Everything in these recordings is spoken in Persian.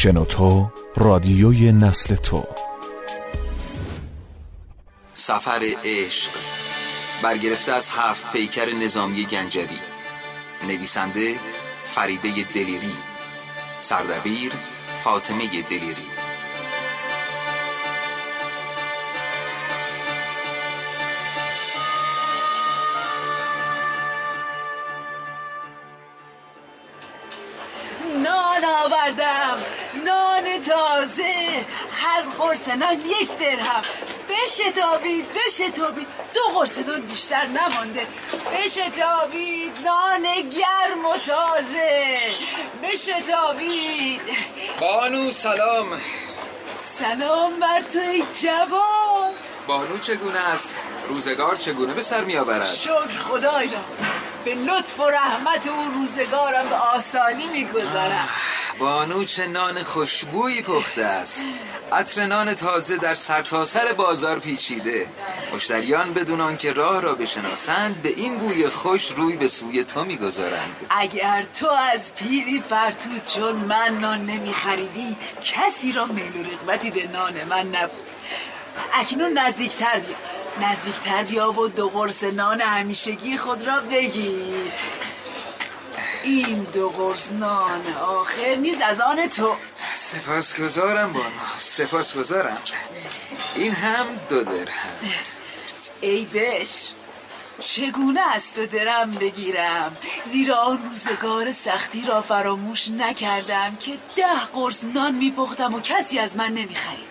شنوتو رادیوی نسل تو. سفر عشق برگرفته از هفت پیکر نظامی گنجوی. نویسنده فریده دلیری سردبیر فاطمه دلیری. قرص نان یک درهم. بشتابید بشتابید. دو قرص نان بیشتر نمانده. بشتابید نان گرم و تازه. بشتابید. بانو سلام. سلام بر تو ای جوان. بانو چگونه است؟ روزگار چگونه به سر می آورد؟ شکر خدایا به لطف و رحمت او روزگارم به آسانی میگذرم بانو چه نان خوشبویی پخته است. عطر نان تازه در سرتاسر بازار پیچیده. مشتریان بدون آنکه راه را بشناسند به این بوی خوش روی به سوی تو می‌گذارند. اگر تو از پیری فرتود چون من نان نمی خریدی کسی را میل و رغبتی به نان من نبود. اکنون نزدیکتر بیا. نزدیکتر بیا و دو قرص نان همیشگی خود را بگیر. این دو قرص نان آخر نیز از آن تو. سپاسگزارم بانو سپاسگزارم. این هم دو درهم. ای بش چگونه است تو درم بگیرم؟ زیرا آن روزگار سختی را فراموش نکردم که ده قرص نان میپختم و کسی از من نمی‌خرید.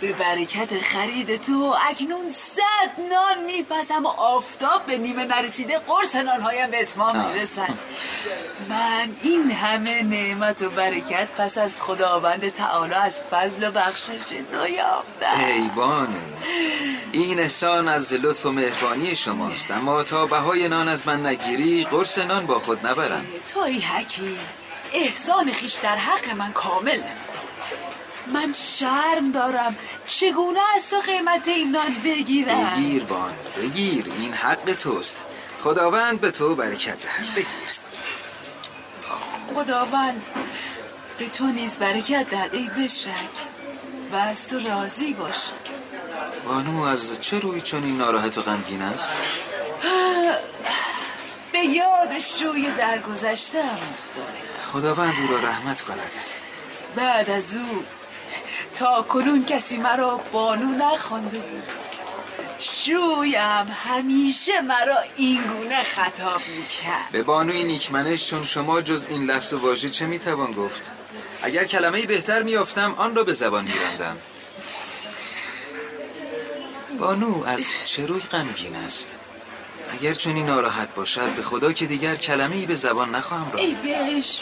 به برکت خرید تو اکنون صد نان میپسم و آفتاب به نیمه نرسیده قرص نانهایم به اتمام می‌رسن. من این همه نعمت و برکت پس از خداوند تعالی از فضل و بخشش تو یافتم. ای بانو این احسان از لطف و مهربانی شماست. اما تا بهای نان از من نگیری قرص نان با خود نبرم. توی حکیم احسان خیش در حق من کامل نمیدی من شرم دارم. چگونه از تو قیمت این نان بگیرم؟ بگیر بانو بگیر. این حق توست. خداوند به تو برکت دهد. بگیر. خداوند به تو نیز برکت دهد ای بشک و از تو راضی باش. بانو از چه روی چون این ناراحت و غمگین است؟ به یادش روی درگذشتم افتاد. خداوند او را رحمت کند. بعد از او تا کنون کسی مرا بانو نخوانده بود. شویم همیشه مرا اینگونه خطاب می‌کرد به بانوی نیکمنش چون شما جز این لفظ و واژه چه می‌توان گفت؟ اگر کلمه بهتر میافتم آن را به زبان میراندم. بانو از چه روی غمگین است؟ اگر چنین ناراحت باشد به خدا که دیگر کلمه ای به زبان نخواهم را ای بش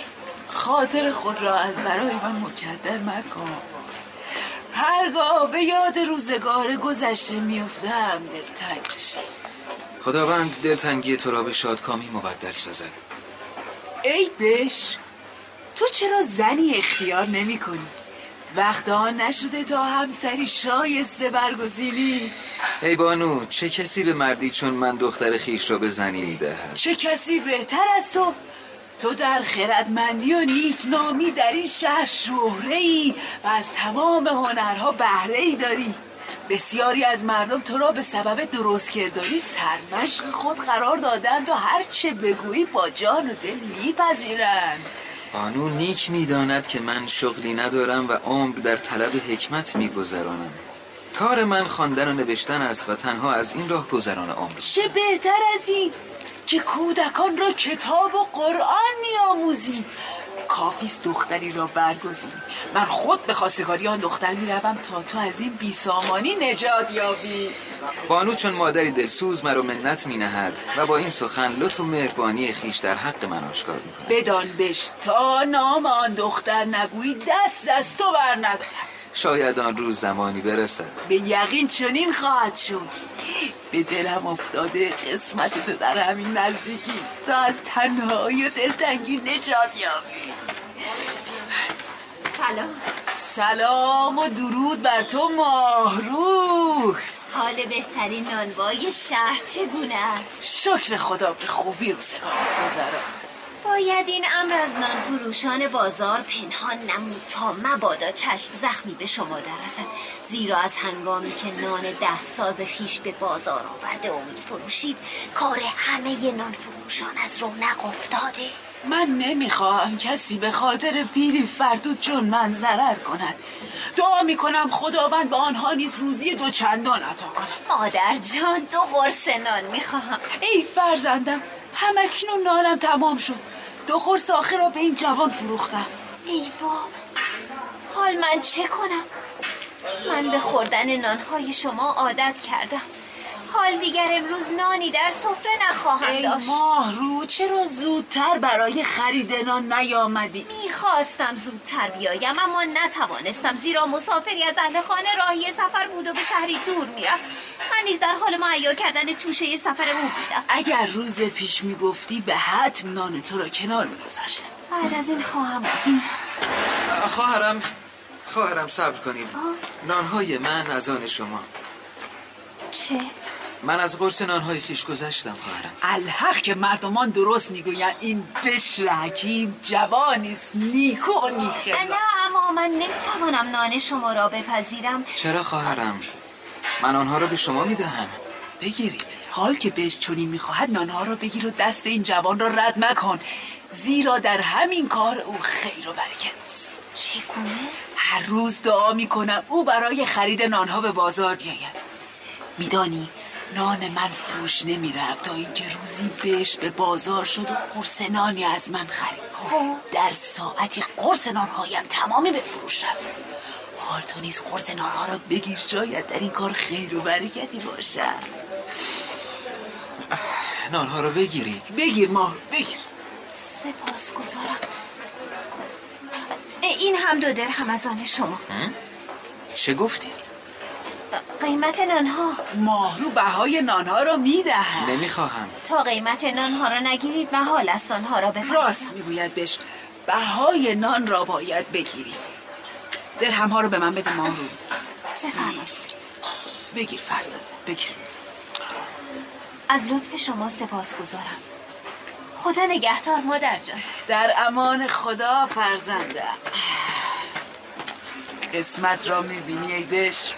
خاطر خود را از برای من مکدر مکن. هرگاه به یاد روزگار گذشته میفتم دلتنگ میشه خداوند دلتنگی تو را به شادکامی مبدل سازد. ای بش تو چرا زنی اختیار نمی کنی؟ وقت آن نشده تا همسری شایسته برگزینی. ای بانو چه کسی به مردی چون من دختر خیش را به زنی می‌دهد چه کسی بهتر از تو؟ تو در خردمندی و نیکنامی در این شهر شهره ای و از تمام هنرها بهره ای داری. بسیاری از مردم تو را به سبب درست کرداری سرمشق خود قرار دادند و هر چه بگویی با جان و دل میپذیرند. بانو نیک می‌داند که من شغلی ندارم و عمر در طلب حکمت میگذرانم. کار من خواندن و نوشتن است و تنها از این راه گذران عمر چه بهتر از این؟ که کودکان را کتاب و قرآن میآموزی کافیست دختری را برگزینی من خود به خواستگاری آن دختر می‌روم تا تو از این بیسامانی نجات یابی. بانو چون مادری دلسوز مرا منت می نهد و با این سخن لطف و مهربانی خیش در حق من آشکار می کند بدان بش تا نام آن دختر نگویی دست از تو برند شاید آن روز زمانی برسد. به یقین چنین خواهد شد. به دلم افتاده قسمت تو در همین نزدیکی است. تا از تنهایی و دلتنگی نجات یابی. سلام. سلام و درود بر تو ماهروح حال بهترین نانوای شهر چگونه است؟ شکر خدا به خوبی روزگار گذران. باید این امر از نان فروشان بازار پنهان نمود تا مبادا چشم زخمی به شما دررسد. زیرا از هنگامی که نان ده ساز خیش به بازار آورده و فروشید کار همه نان فروشان از رونق افتاده. من نمی‌خواهم کسی به خاطر پیری فردود چون من ضرر کند. دعا می‌کنم خداوند به آنها نیز روزی دو چندان عطا کند. مادر جان دو قرص نان می‌خواهم. ای فرزندم همکنون نانم تمام شد. دو قرص آخر را به این جوان فروختم. ای حال من چه کنم؟ من به خوردن نانهای شما عادت کردم. حال دیگر امروز نانی در سفره نخواهم داشت. ماه رو چرا زودتر برای خرید نان نیامدی؟ می‌خواستم زودتر بیایم اما نتوانستم زیرا مسافری از اهل خانه راهی سفر بود و به شهری دور می‌رفت. من نیز در حال معیا کردن توشه سفر او بودم. اگر روز پیش می‌گفتی به حتم نان تو را کنار میگذاشتم. بعد از این خواهم خواهرم خواهرم صبر کنید. نانهای من از آن شما. چه؟ من از قرص نانهای خیش گذشتم خواهرم. الحق که مردمان درست می‌گویند. این بشر حکیم جوانیست نیکو و نیخه. نه اما من نمی‌توانم نان شما را بپذیرم. چرا خواهرم؟ من آنها را به شما می‌دهم. بگیرید. حال که بهش چونی می‌خواهد نانها را بگیر و دست این جوان را رد مکن. زیرا در همین کار او خیر و برکت است. چگونه؟ هر روز دعا می‌کنم او برای خرید نانها به بازار بیاید. میدانی نان من فروش نمی رفت تا اینکه روزی بهش به بازار شد و قرص نانی از من خرید. خب. در ساعتی قرص نانهایم تمامی به فروش رفت. حال تو نیز قرص نانها را بگیر شاید در این کار خیر و برکتی باشد نانها را بگیرید. بگیر ماه بگیر. سپاس گذارم این هم دو درهم از آن شما. چه گفتی؟ قیمت نانها. ماهرو بهای نانها را می‌دهد. نمی‌خواهم. تا قیمت نانها را نگیرید محال است آنها را بفرستم. راست می‌گوید بش بهای نان را باید بگیری. درهم رو به من بده ماهرو. بفرمایید. بگیر فرزند بگیر. از لطف شما سپاس گذارم. خدا نگهدار مادر جان. در امان خدا فرزندم. قسمت را می‌بینی ای بش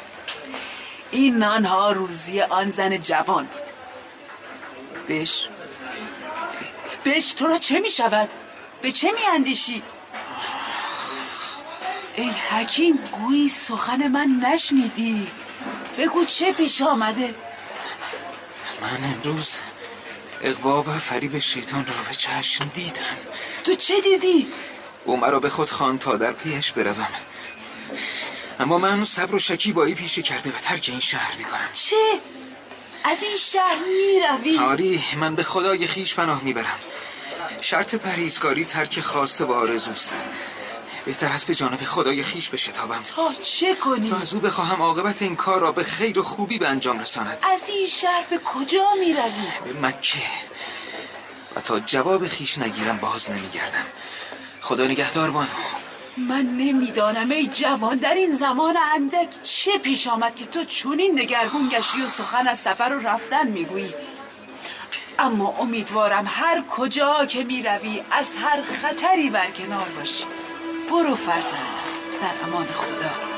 این نانها روزی آن زن جوان بود بش بش تو را چه می شود؟ به چه می اندیشی؟ ای حکیم گویی سخن من نشنیدی بگو چه پیش آمده من امروز اقوا و فریب شیطان را به چشم دیدم تو چه دیدی؟ او مرا به خود خان تا در پیش بروم اما من صبر و شکیبایی پیشه کرده و ترک این شهر می‌کنم چه؟ از این شهر می‌روی؟ آری من به خدای خیش پناه می‌برم شرط پریزکاری ترک خواسته و آرزوست بهتر است به جانب خدای خیش بشتابم تا چه کنی؟ تا از او بخواهم عاقبت این کار را به خیر و خوبی به انجام رساند از این شهر به کجا می‌روی؟ به مکه و تا جواب خیش نگیرم باز نمیگردم خدا نگهدار بانو من نمی‌دانم ای جوان در این زمان اندک چه پیش آمد که تو چونین دگرگون گشتی و سخن از سفر و رفتن می‌گویی؟ اما امیدوارم هر کجا که می‌روی از هر خطری برکنار باشی. برو فرزند در امان خدا.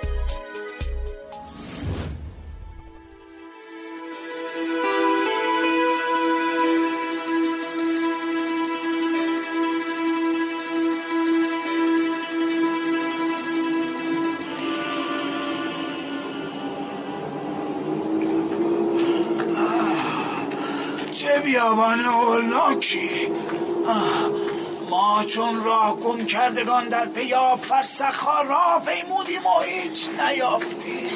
هولناکی ما چون راه گم کردگان در پیاب فرسخها راه پیمودیم و هیچ نیافتیم.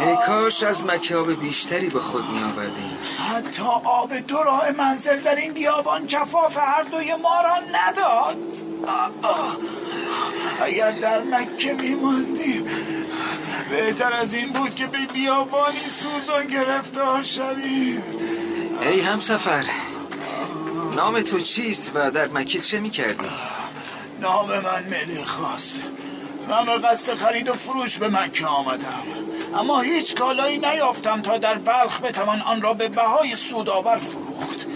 ای کاش از مکه آب بیشتری به خود می آوردیم حتی آب دو راه منزل در این بیابان کفاف هر دوی ما را نداد. اگر در مکه میماندیم بهتر از این بود که به بیابانی سوزان گرفتار شویم. ای همسفر نام تو چیست و در مکه چه می‌کردی؟ نام من ملی خاص من به قصد خرید و فروش به مکه آمدم. اما هیچ کالایی نیافتم تا در بلخ بتوان آن را به بهای سودآور فروخت.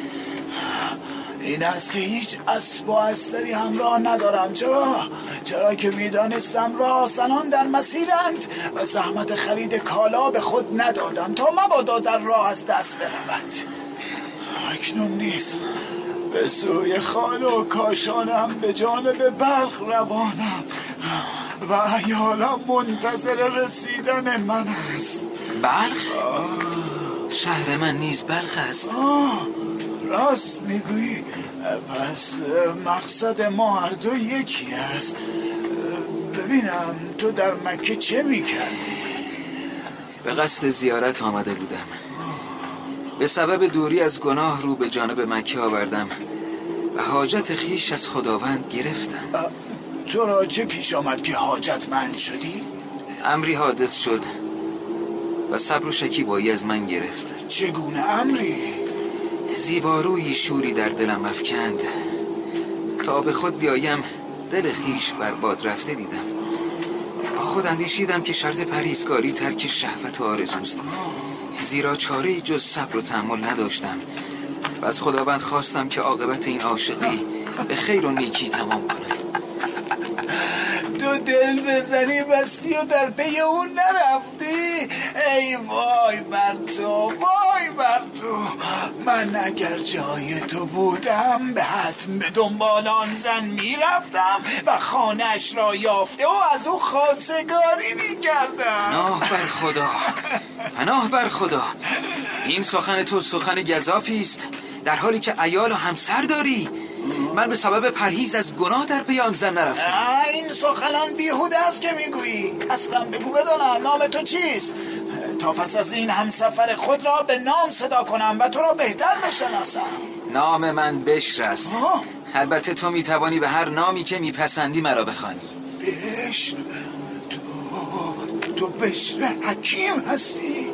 این است که هیچ اسب و استری همراه ندارم. چرا؟ چرا که می‌دانستم راه زنان در مسیرند و زحمت خرید کالا به خود ندادم تا مبادا در راه از دست برود. اکنون نیست. به سوی خانه و کاشانم به جانب بلخ روانم. و ایالم منتظر رسیدن من است. بلخ؟ شهر من نیز بلخ است. آه راست می‌گویی. پس مقصد ما هر دو یکی است. ببینم تو در مکه چه می‌کردی؟ به قصد زیارت آمده بودم. به سبب دوری از گناه رو به جانب مکه آوردم و حاجت خیش از خداوند گرفتم. تو را چه پیش آمد که حاجتمند شدی؟ امری حادث شد و صبر و شکیبایی از من گرفت. چگونه امری؟ زیباروی شوری در دلم افکند. تا به خود بیایم دل خیش بر باد رفته دیدم. با خود اندیشیدم که شرط پریزگاری ترک شهوت و آرزوست. زیرا چاره جز صبر و تحمل نداشتم. و از خداوند خواستم که عاقبت این عاشقی به خیر و نیکی تمام کنم. تو دل بزنی بستی و در پی اون نرفتی. ای وای بر تو بر تو من اگر جای تو بودم به حتم به دنبال آن زن می‌رفتم و خانهش را یافته و از او خواستگاری می‌کردم. پناه بر خدا. پناه بر خدا. این سخن تو سخن گذافی است. در حالی که ایال و همسر داری من به سبب پرهیز از گناه در پی آن زن نرفتم. این سخنان بیهوده است که می‌گویی. اصلا بگو بدانم نام تو چیست؟ تا پس از این همسفر خود را به نام صدا کنم و تو را بهتر بشناسم. نام من بشر است. البته تو می‌توانی به هر نامی که میپسندی مرا بخوانی. بشر؟ تو تو بشر حکیم هستی؟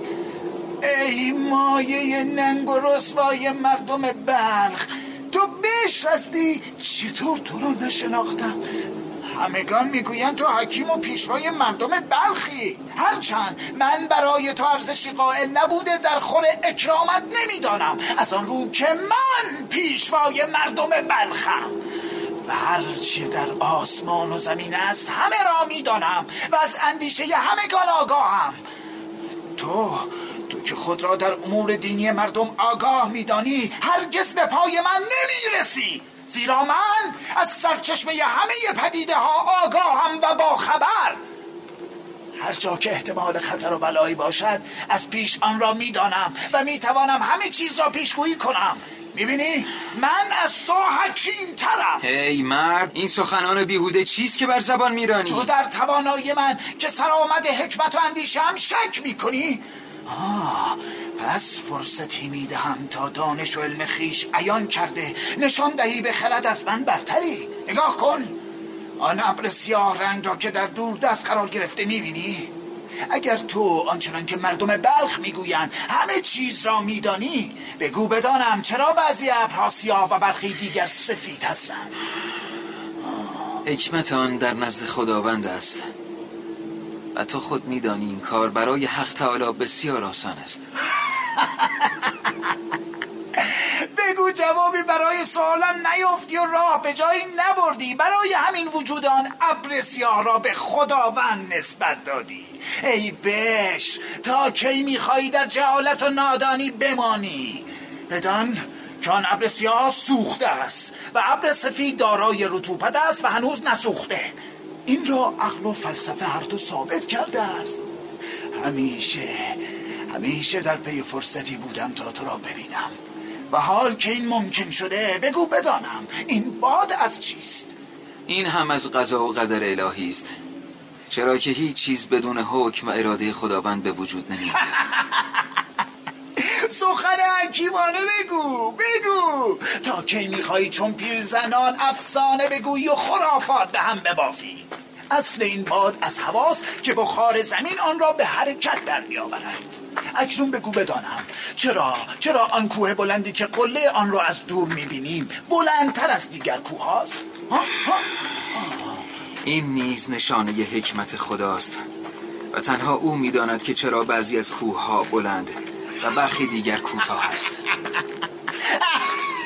ای مایه ننگ و رسوای مردم بلخ تو بشر هستی؟ چطور تو رو نشناختم؟ همگان می‌گویند تو حکیم و پیشوای مردم بلخی. هرچند من برای تو ارزشی قائل نبوده در خور اکرامت نمی‌دانم. از آن رو که من پیشوای مردم بلخم. و هرچه در آسمان و زمین است همه را می‌دانم و از اندیشه همگان آگاهم. تو تو که خود را در امور دینی مردم آگاه میدانی هرگز به پای من نمی‌رسی. زیرا من از سرچشمه همه پدیده ها آگاهم و با خبر. هر جا که احتمال خطر و بلایی باشد از پیش آن را می‌دانم و می‌توانم همه چیز را پیشگویی کنم. می‌بینی؟ من از تو حکیم ترم ای مرد این سخنان بیهوده چیست که بر زبان میرانی؟ تو در توانایی من که سرآمد حکمت و اندیشم شک می‌کنی؟ آه پس فرصتی می‌دهم تا دانش و علم خیش عیان کرده. نشان دهی به خرد از من برتری. نگاه کن. آن ابر سیاه رنگ را که در دور دست قرار گرفته می‌بینی؟ اگر تو آنچنان که مردم بلخ می‌گویند همه چیز را میدانی بگو بدانم چرا بعضی ابرها سیاه و برخی دیگر سفید هستند. حکمت آن در نزد خداوند است. و تو خود میدانی این کار برای حق تعالی بسیار آسان است. بگو جوابی برای سوالم نیافتی و راه به جایی نبردی. برای همین وجود آن ابر سیاه را به خداوند نسبت دادی. ای بش تا کی میخوایی در جهالت و نادانی بمانی؟ بدان که آن ابر سیاه سوخته است و ابر سفید دارای رطوبت است و هنوز نسوخته. این را عقل و فلسفه هر دو ثابت کرده است. همیشه همیشه در پی فرصتی بودم تا تو را ببینم. و حال که این ممکن شده بگو بدانم این باد از چیست؟ این هم از قضا و قدر الهی است. چرا که هیچ چیز بدون حکم و اراده خداوند به وجود نمی سخن حکیمانه بگو بگو. تا کی میخوایی چون پیرزنان افسانه بگویی و خرافات به هم ببافی. اصل این باد از هواست که بخار زمین آن را به حرکت در میآورد اکنون بگو بدانم چرا چرا آن کوه بلندی که قله آن را از دور می‌بینیم بلندتر از دیگر کوه هاست؟ این نیز نشانه حکمت خداست و تنها او می‌داند که چرا بعضی از کوه ها بلند و برخی دیگر کوتاه است.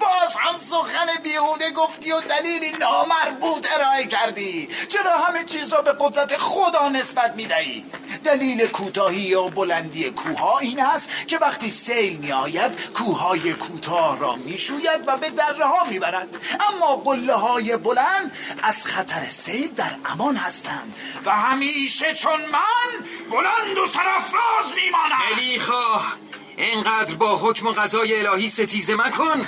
باز هم سخن بیهوده گفتی و دلیلی نامربوط ارائه کردی. چرا همه چیز را به قدرت خدا نسبت می‌دهی؟ دلیل کوتاهی و بلندی کوها این است که وقتی سیل می آید کوههای کوتاه را می شوید و به دره ها می برد. اما قله های بلند از خطر سیل در امان هستند و همیشه چون من بلند و سرفراز می مانم ملیخا اینقدر با حکم قضای الهی ستیزه مکن.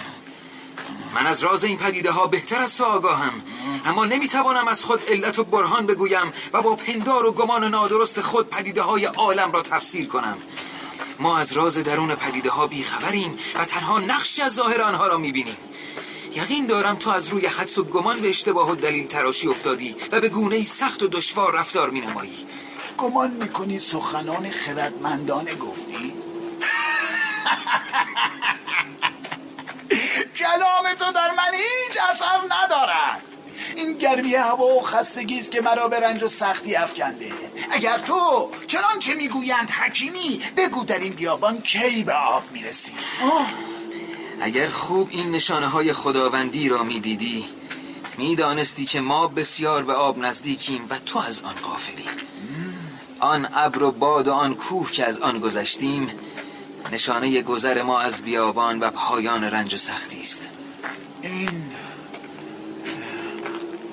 من از راز این پدیده ها بهتر از تو آگاهم. اما نمی‌توانم از خود علت و برهان بگویم و با پندار و گمان نادرست خود پدیده های عالم را تفسیر کنم. ما از راز درون پدیده ها بیخبریم و تنها نقشی از ظاهر آنها را می‌بینیم. یقین دارم تو از روی حدس و گمان به اشتباه و دلیل تراشی افتادی و به گونه سخت و دشوار رفتار مینمایی. گمان می‌کنی سخنان خردمندانه گفتی؟ کلام تو در من هیچ اثر ندارد. این گرمی هوا و خستگی است که مرا به رنج و سختی افکنده. اگر تو چنان که می‌گویند حکیمی بگو در این بیابان کی به آب می‌رسی. اگر خوب این نشانه های خداوندی را می‌دیدی می‌دانستی که ما بسیار به آب نزدیکیم و تو از آن غافلی. آن ابر و باد و آن کوه که از آن گذشتیم نشانه گذر ما از بیابان و پایان رنج و سختی است. این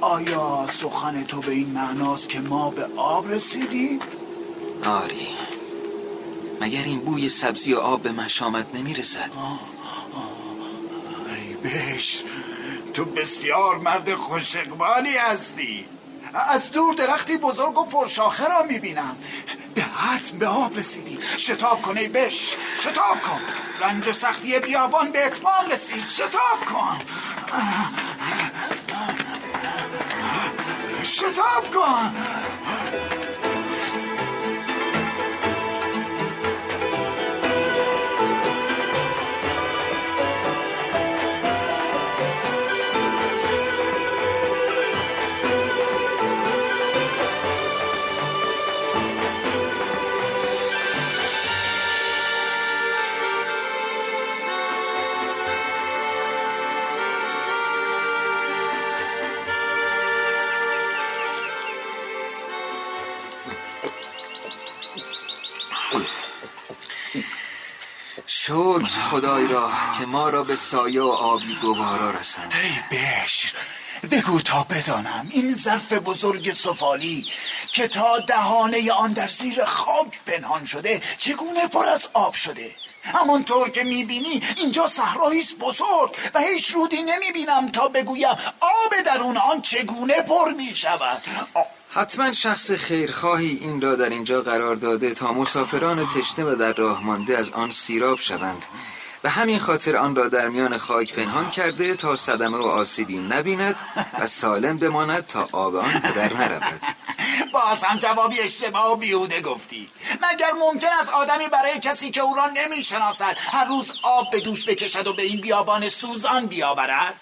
آیا سخن تو به این معناست که ما به آب رسیدیم؟ آری. مگر این بوی سبزی و آب به مشامت نمی رسد ای بش تو بسیار مرد خوشقبالی هستی. از دور درختی بزرگ و پرشاخه را می‌بینم. به حتم به آب رسیدی. شتاب کن ای بش. شتاب کن. رنج و سختی بیابان به اتمام رسید. شتاب کن. شتاب کن. شکر خدای را؟ که ما را به سایه و آبی گوارا رسند. ای بشر بگو تا بدانم این ظرف بزرگ سفالی که تا دهانه آن در زیر خاک پنهان شده چگونه پر از آب شده؟ همانطور که می‌بینی اینجا صحرایی بزرگ و هیچ رودی نمی‌بینم تا بگویم آب درون آن چگونه پر می‌شود. حتما شخص خیرخواهی این را در اینجا قرار داده تا مسافران تشنه و در راه مانده از آن سیراب شوند و همین خاطر آن را در میان خاک پنهان کرده تا صدمه و آسیبی نبیند و سالم بماند تا آب آن در نرود. باز هم جوابی اشتباه و بیهوده گفتی. مگر ممکن است آدمی برای کسی که او را نمی‌شناسد هر روز آب به دوش بکشد و به این بیابان سوزان بیاورد؟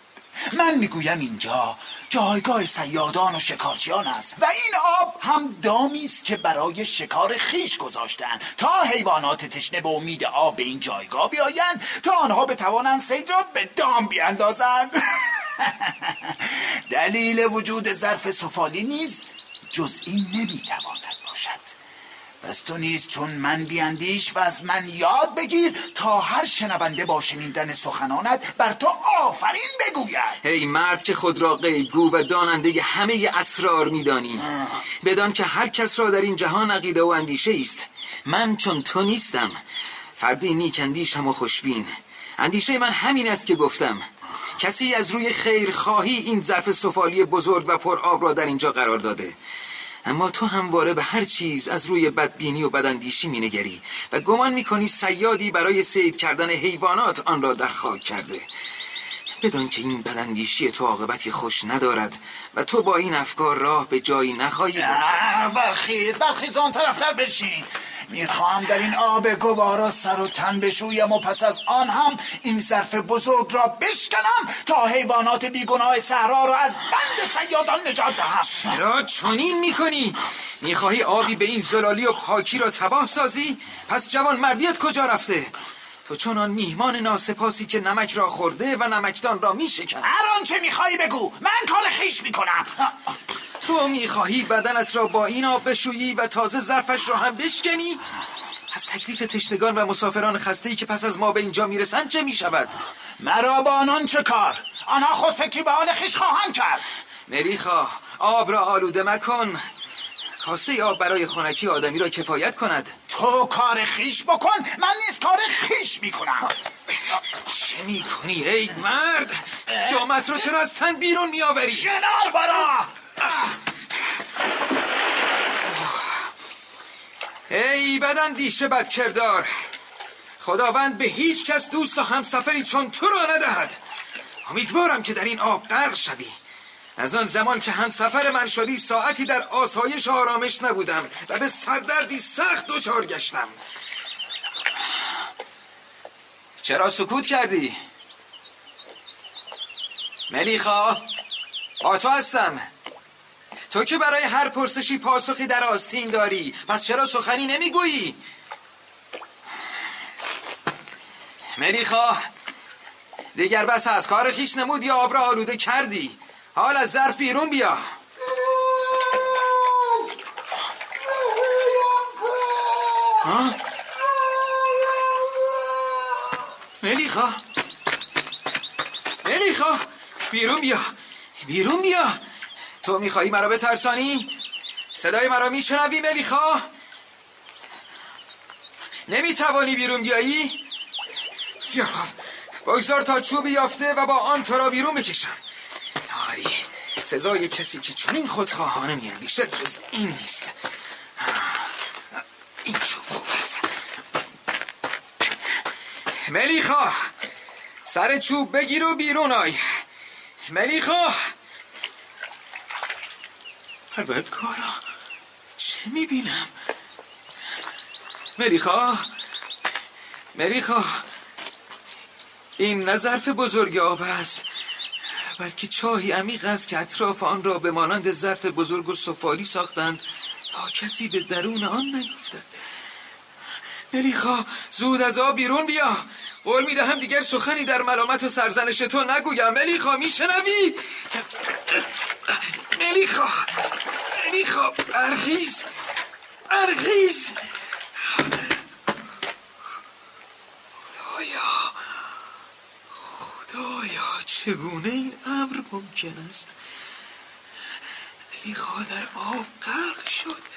من می‌گویم اینجا جایگاه سیادان و شکارچیان است و این آب هم دامی است که برای شکار خیش گذاشتن تا حیوانات تشنه به امید آب به این جایگاه بیایند تا آنها بتوانند سید را به دام بیاندازند. دلیل وجود ظرف سفالی نیز جز این نمی‌تواند باشد. پس تو نیز چون من بیاندیش و از من یاد بگیر تا هر شنونده با شنیدن سخنانت بر تو آفرین بگوید هی مرد که خود را غیبگو و داننده همه اسرار میدانی. بدان که هر کس را در این جهان عقیده و اندیشه است من چون تو نیستم فردی نیکندیشم و خوشبین. اندیشه من همین است که گفتم. کسی از روی خیرخواهی این ظرف سفالی بزرگ و پر آب را در اینجا قرار داده. اما تو همواره به هر چیز از روی بدبینی و بداندیشی مینگری و گمان می‌کنی سیادی برای سید کردن حیوانات آن را در خاک کرده. بدان که این بدندیشی تو عاقبتی خوش ندارد و تو با این افکار راه به جایی نخواهی برخیز برخیز آن طرفتر بشین. می‌خواهم در این آب گوارا سر و تن بشویم و پس از آن هم این ظرف بزرگ را بشکنم تا حیوانات بیگناه صحرا را از بند سیادان نجات دهم. چرا چنین می‌کنی؟ می‌خواهی آبی به این زلالی و پاکی را تباه سازی؟ پس جوان مردیت کجا رفته؟ تو چنان میهمان ناسپاسی که نمک را خورده و نمکدان را میشکن. هر آنچه می‌خواهی بگو. من کار خیش می‌کنم. تو می‌خواهی بدنت را با این آب بشویی و تازه ظرفش را هم بشکنی؟ از تکلیف تشنگان و مسافران خسته که پس از ما به اینجا می‌رسند چه می‌شود؟ مرا با آنان چه کار؟ آنها خود فکری به حال خیش خواهند کرد. مریخا آب را آلوده مکن. کاسه آب برای خونکی آدمی را کفایت کند. تو کار خیش بکن من نیز کار خیش می‌کنم. چه می‌کنی ای مرد؟ جامت رو چرا از تن بیرون میآوری؟ کنار برا! ای بدن دیشه بد کردار خداوند به هیچ کس دوست و همسفری چون تو را ندهد. امیدوارم که در این آب غرق شوی. از آن زمان که هم سفر من شدی ساعتی در آسایش آرامش نبودم و به سردردی سخت دچار گشتم. چرا سکوت کردی؟ ملیخا با تو هستم. تو که برای هر پرسشی پاسخی در آستین داری پس چرا سخنی نمی‌گویی؟ ملیخا دیگر بس از کار خیش نمود یا آب را آلوده کردی حال از ظرف بیرون بیا؟ ملیخا ملیخا بیرون بیا بیرون بیا تو میخوایی مرا بترسانی؟ صدای مرا میشنوی ملیخا؟ نمی‌توانی بیرون بیایی؟ بسیار بگذار تا چوبی یافته و با آن تو را بیرون بکشم آری سزای کسی که چنین خودخواهانه میاندیشد جز این نیست این چوب خوب است ملیخا سر چوب بگیر و بیرون آی ملیخا پروردگارا چه می‌بینم؟ ملیخا ملیخا این نه ظرف بزرگ آب است بلکه چاهی عمیق است که اطراف آن را به مانند ظرف بزرگ و سفالی ساختند تا کسی به درون آن نیفتد. ملیخا زود از آب بیرون بیا. قول می‌دهم دیگر سخنی در ملامت و سرزنش تو نگویم. ملیخا میشنوی؟ ملیخا ملیخا برخیز برخیز خدایا خدایا چگونه این امر ممکن است؟ ملیخا در آب غرق شد.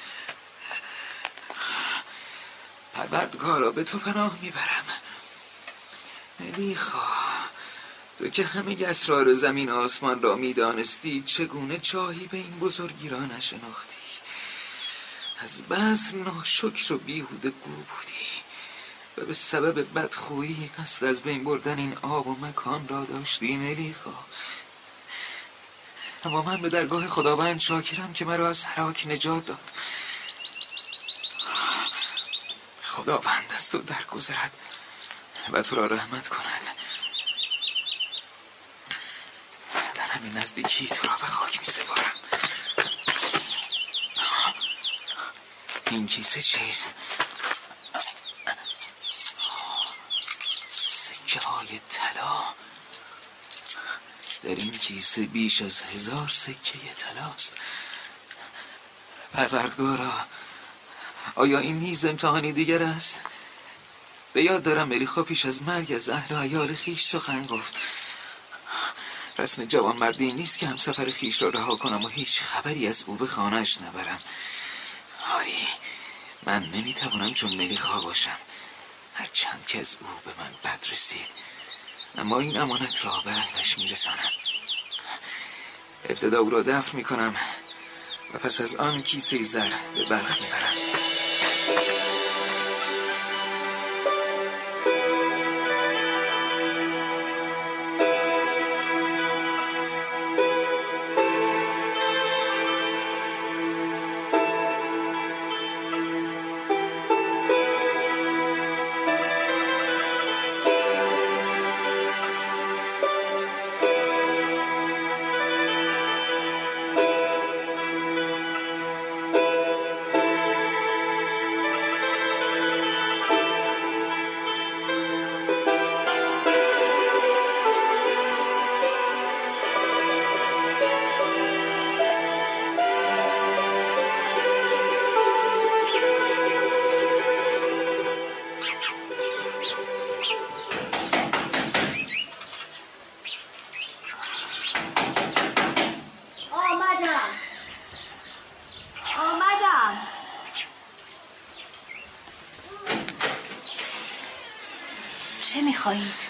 پروردگارا به تو پناه می‌برم. ملیخا تو که همه اسرار زمین آسمان را می‌دانستی چگونه جایی به این بزرگی را نشناختی؟ از بس ناشکر و بیهوده گو بودی و به سبب بدخویی قصد از بین بردن این آب و مکان را داشتی ملیخا. اما من به درگاه خداوند شاکرم که مرا از حراک نجات داد. خداوند از تو درگذرد و تو را رحمت کند. در همین نزدیکی تو را به خاک می سپارم. این کیسه چیست؟ سکه های طلا. در این کیسه بیش از هزار سکه طلاست. پروردگارا آیا این نیز امتحانی دیگر است؟ به یاد دارم ملیخا پیش از مرگ از اهل و عیال خیش سخن گفت. رسم جوان مردی نیست که هم سفر خیش را رها کنم و هیچ خبری از او به خانهش نبرم. آری من نمی‌توانم چون ملیخا باشم. هرچند که از او به من بد رسید. اما این امانت را به اهلش میرسانم. ابتدا او را دفن می‌کنم و پس از آن کیسه زر به بلخ می‌برم. می‌خواهید؟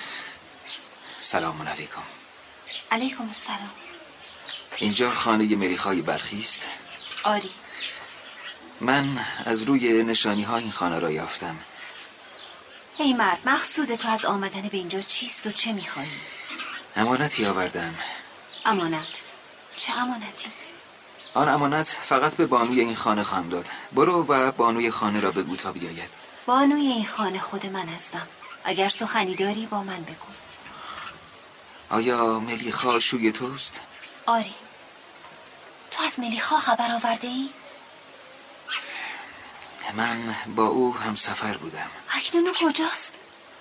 سلام علیکم. علیکم السلام. اینجا خانه ملیخای برخی است؟ آری. من از روی نشانی ها این خانه را یافتم. ای مرد مقصود تو از آمدن به اینجا چیست و چه می‌خواهی؟ امانتی آوردم. امانت؟ چه امانتی؟ آن امانت فقط به بانوی این خانه خواهم داد. برو و بانوی خانه را بگو تا بیاید. بانوی این خانه خود من هستم. اگر سخنی داری با من بگو آیا ملیخا شوی توست؟ آری تو از ملیخا خبر آورده ای؟ من با او هم سفر بودم اکنون او کجاست؟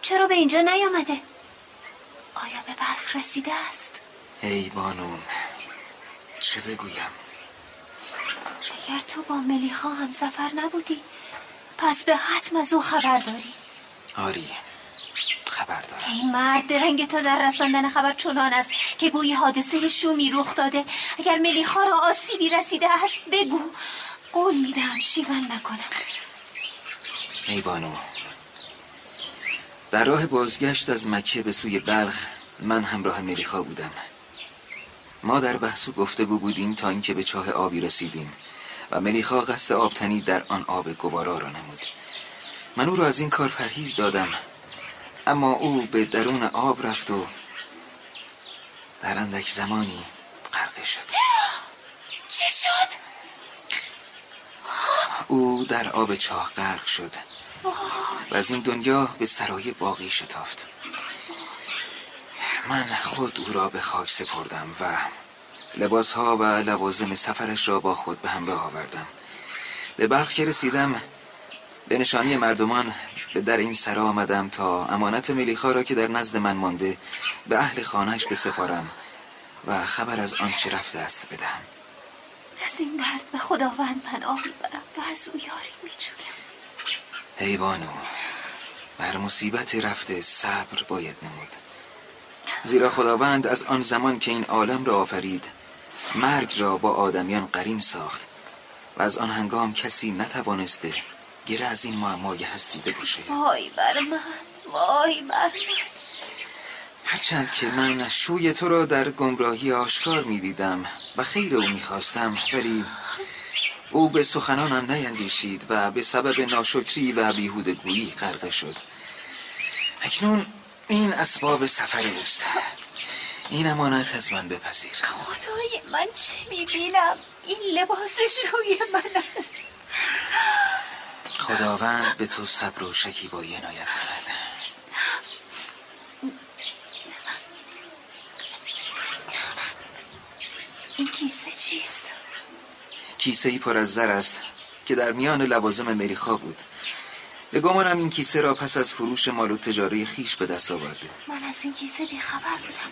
چرا به اینجا نیامده؟ آیا به بلخ رسیده است؟ ای بانو چه بگویم اگر تو با ملیخا هم سفر نبودی پس به حتم از او خبر داری آری خبر دارم. ای مرد درنگ تو در رساندن خبر چنان است که گویی حادثه شومی رخ داده. اگر ملیخا را آسیبی رسیده است بگو. قول می‌دهم شیون نکنم. ای بانو در راه بازگشت از مکه به سوی بلخ من همراه ملیخا بودم. ما در بحث و گفتگو بودیم تا اینکه به چاه آبی رسیدیم و ملیخا قصد آبتنی در آن آب گوارا را نمود. من او را از این کار پرهیز دادم اما او به درون آب رفت و در اندک زمانی غرقه شد. چه شد؟ او در آب چاه غرق شد و از این دنیا به سرای باقی شتافت. من خود او را به خاک سپردم و لباس ها و لوازم سفرش را با خود به همراه آوردم. به بلخ که رسیدم به نشانی مردمان به در این سرا آمدم تا امانت ملیخا را که در نزد من مانده به اهل خانهش بسپارم و خبر از آنچه رفته است بدهم. از این درد به خداوند پناه می‌برم و از او یاری میجویم. ای بانو بر مصیبت رفته صبر باید نمود. زیرا خداوند از آن زمان که این عالم را آفرید مرگ را با آدمیان قرین ساخت و از آن هنگام کسی نتوانسته گره از این معمای هستی بگوشه وای بر من وای بر من. هرچند که من شوی تو را در گمراهی آشکار می دیدم و خیر او می خواستم ولی او به سخنانم نیندیشید و به سبب ناشکری و بیهودگویی غرقه شد. اکنون این اسباب سفر اوست. این امانت از من بپذیر. خدای من چه می‌بینم؟ این لباس شوی من است. خداوند به تو صبر و شکیبایی عنایت کند. این کیسه چیست؟ کیسه ای پر از زر است که در میان لوازم مریخا بود. به گمانم این کیسه را پس از فروش مال و تجاری خیش به دست آورده. من از این کیسه بیخبر بودم.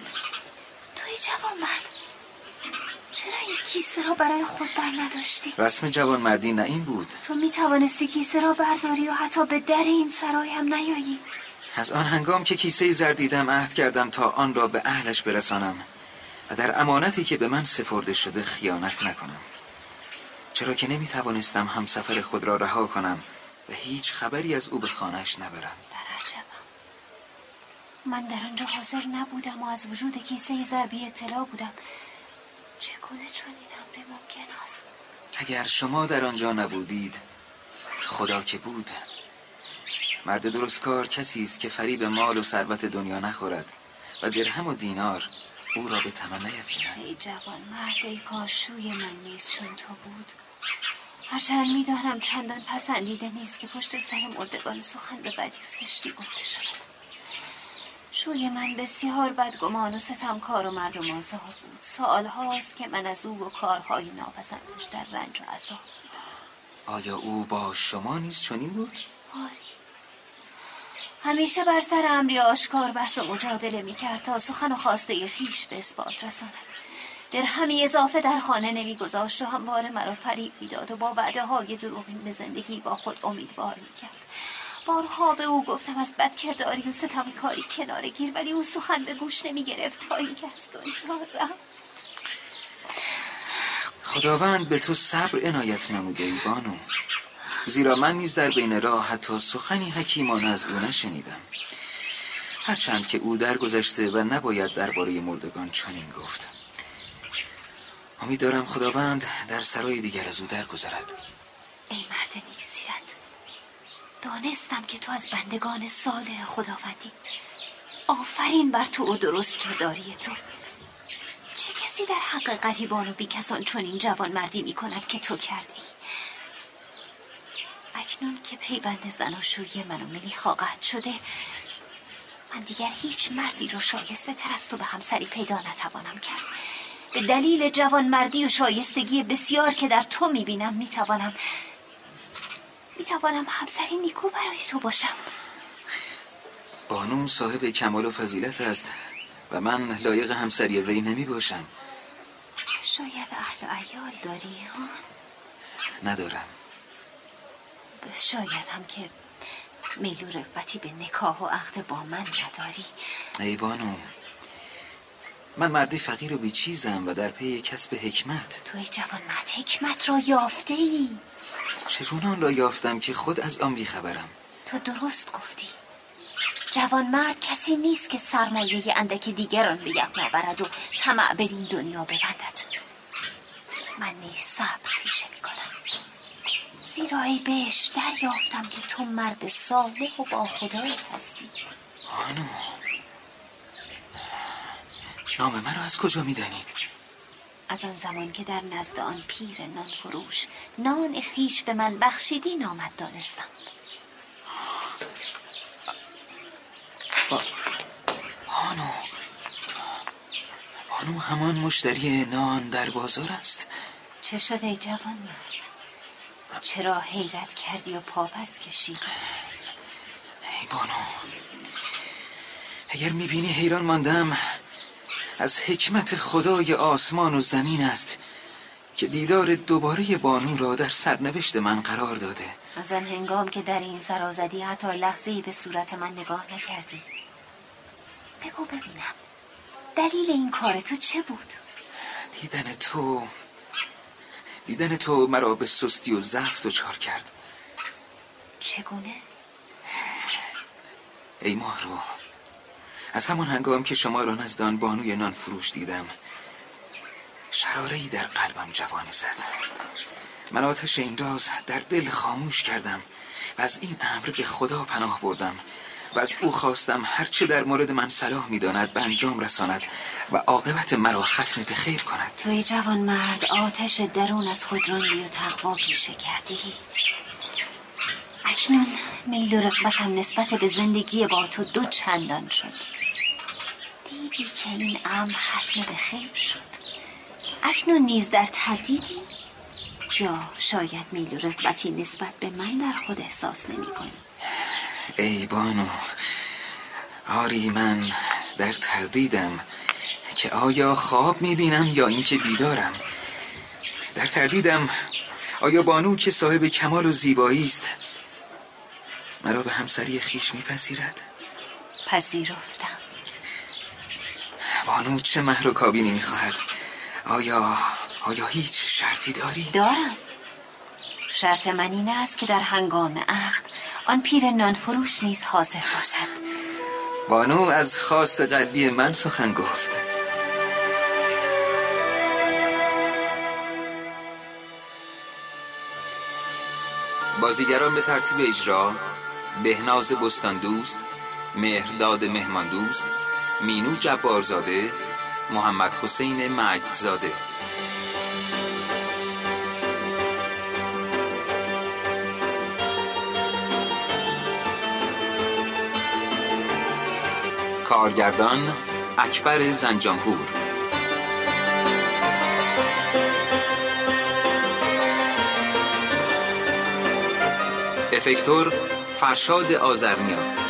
توی جوان مرد چرا این کیسه را برای خود بر نداشتی؟ رسم جوان مردی نه این بود. تو می توانستی کیسه را برداری و حتی به در این سرای هم نیایی. از آن هنگام که کیسه زر دیدم عهد کردم تا آن را به اهلش برسانم و در امانتی که به من سپرده شده خیانت نکنم. چرا که نمی توانستم همسفر خود را رها کنم و هیچ خبری از او به خانهش نبرم. من در آنجا حاضر نبودم و از وجود کیسه زر بی اطلاع بودم. چگونه چنین امری ممکن است؟ اگر شما در آنجا نبودید خدا که بود. مرد درستکار کسی است که فریب مال و ثروت دنیا نخورد و درهم و دینار او را به تمن نیفکند ای جوان مرد ای کاشوی من نیست چون تو بود. هرچند می‌دانم چندان پسندیده نیست که پشت سر مردگان سخن به بدی و زشتی گفته شود. شوی من بسیار بدگمان و ستمکار و مردم آزار بود. سال هاست که من از او و کارهای ناپسندش در رنج و عذاب آیا او با شما نیز چنین بود؟ آری همیشه بر سر امری آشکار بحث و مجادله می کرد تا سخن و خواسته خیش به اثبات رساند. در همی اضافه در خانه نمی گذاشت و همواره مرا فریب می‌داد و با وعده های دروغین به زندگی با خود امیدوار می کرد بارها به او گفتم از بدکرداری و ستمکاری کناره گیر ولی او سخن به گوش نمی گرفت تا اینکه از دنیا رفت. خداوند به تو صبر عنایت نموده ای بانو. زیرا من نیز در بین راه حتی سخنی حکیمانه از او نشنیدم. هرچند که او درگذشته و نباید درباره مردگان چنین گفت. امید دارم خداوند در سرای دیگر از او درگذرد. ای مرد نیکسیرت دانستم که تو از بندگان صالح خداوندی. آفرین بر تو و درست کرداری تو. چه کسی در حق غریبان و بیکسان چون این جوان مردی می کند که تو کردی؟ اکنون که پیوند زناشویی من و ملیخا قطع شده من دیگر هیچ مردی را شایسته تر از تو به همسری پیدا نتوانم کرد. به دلیل جوان مردی و شایستگی بسیار که در تو می‌بینم می‌توانم می‌توانم همسری نیکو برای تو باشم. بانو صاحب کمال و فضیلت است و من لایق همسری وی نمی باشم شاید اهل و عیال داری ها؟ ندارم. شاید هم که میل و رغبتی به نکاح و عقد با من نداری. ای بانو من مردی فقیر و بیچیزم و در پی کسب حکمت. توی جوان مرد حکمت را یافته ای چگونه آن را یافتم که خود از آن بیخبرم؟ تو درست گفتی. جوان مرد کسی نیست که سرمایه اندک دیگران به یقنا برد و طمع بر این دنیا ببندد. من نیز صبر پیشه می کنم زیرا ای بهش دریافتم که تو مرد صالح و با خدایی هستی. آنو نام مرا از کجا می‌دانید؟ از آن زمان که در نزد آن پیر نان فروش نان خیش به من بخشیدی نامت دانستم. بانو بانو همان مشتری نان در بازار است. چه شده ای جوان مرد؟ چرا حیرت کردی و پاپس کشیدی ای بانو اگر می‌بینی حیران ماندم از حکمت خدای آسمان و زمین است که دیدار دوباره بانو را در سرنوشت من قرار داده از آن هنگام که در این سرازدی حتی لحظه به صورت من نگاه نکردی بگو ببینم دلیل این کار تو چه بود؟ دیدن تو دیدن تو مرا به سستی و ضعف دچار کرد چگونه؟ ای ماهرو از همان هنگام که شما را نزدان بانوی نان فروش دیدم شرارهی در قلبم جوانه زد. من آتش این راز در دل خاموش کردم و از این امر به خدا پناه بردم و از او خواستم هرچه در مورد من صلاح می‌داند به انجام رساند و عاقبت مرا ختم به خیر کند. توی جوان مرد آتش درون از خود راندی و تقوا پیشه کردی. اکنون میل و رغبتم نسبت به زندگی با تو دو چندان شد. دیدی که این امر ختم به خیر شد. اکنون نیز در تردیدی؟ یا شاید میل و رغبتی نسبت به من در خود احساس نمی کنی؟ ای بانو آری من در تردیدم که آیا خواب می‌بینم یا اینکه بیدارم؟ در تردیدم آیا بانو که صاحب کمال و زیبایی است مرا به همسری خیش میپذیرد پذیرفتم. بانو چه مهر و کابینی می‌خواهد؟ آیا آیا هیچ شرطی داری؟ دارم. شرط من این است که در هنگام عقد آن پیر نان فروش نیز حاضر باشد. بانو از خواست قلبی من سخن گفت. بازیگران به ترتیب اجرا بهناز بستان دوست مهرداد مهمان دوست مینو جبارزاده محمد حسین مجدزاده کارگردان اکبر زنجانپور. افکتور فرشاد آزرنیا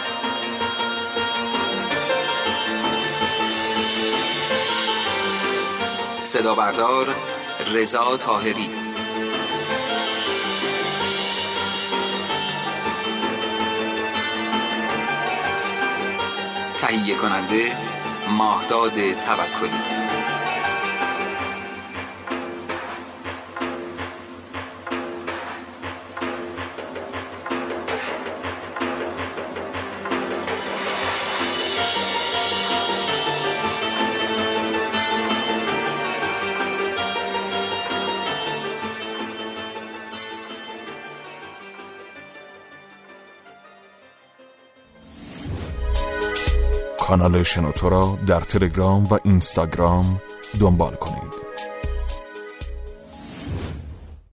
صدا بردار رضا طاهری. تهیه کننده ماهداد توکلی. کانال شنوتو را در تلگرام و اینستاگرام دنبال کنید.